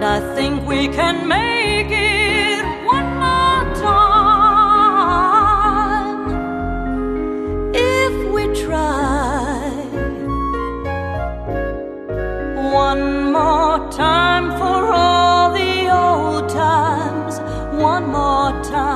And I think we can make it One more time for all the old times. One more time.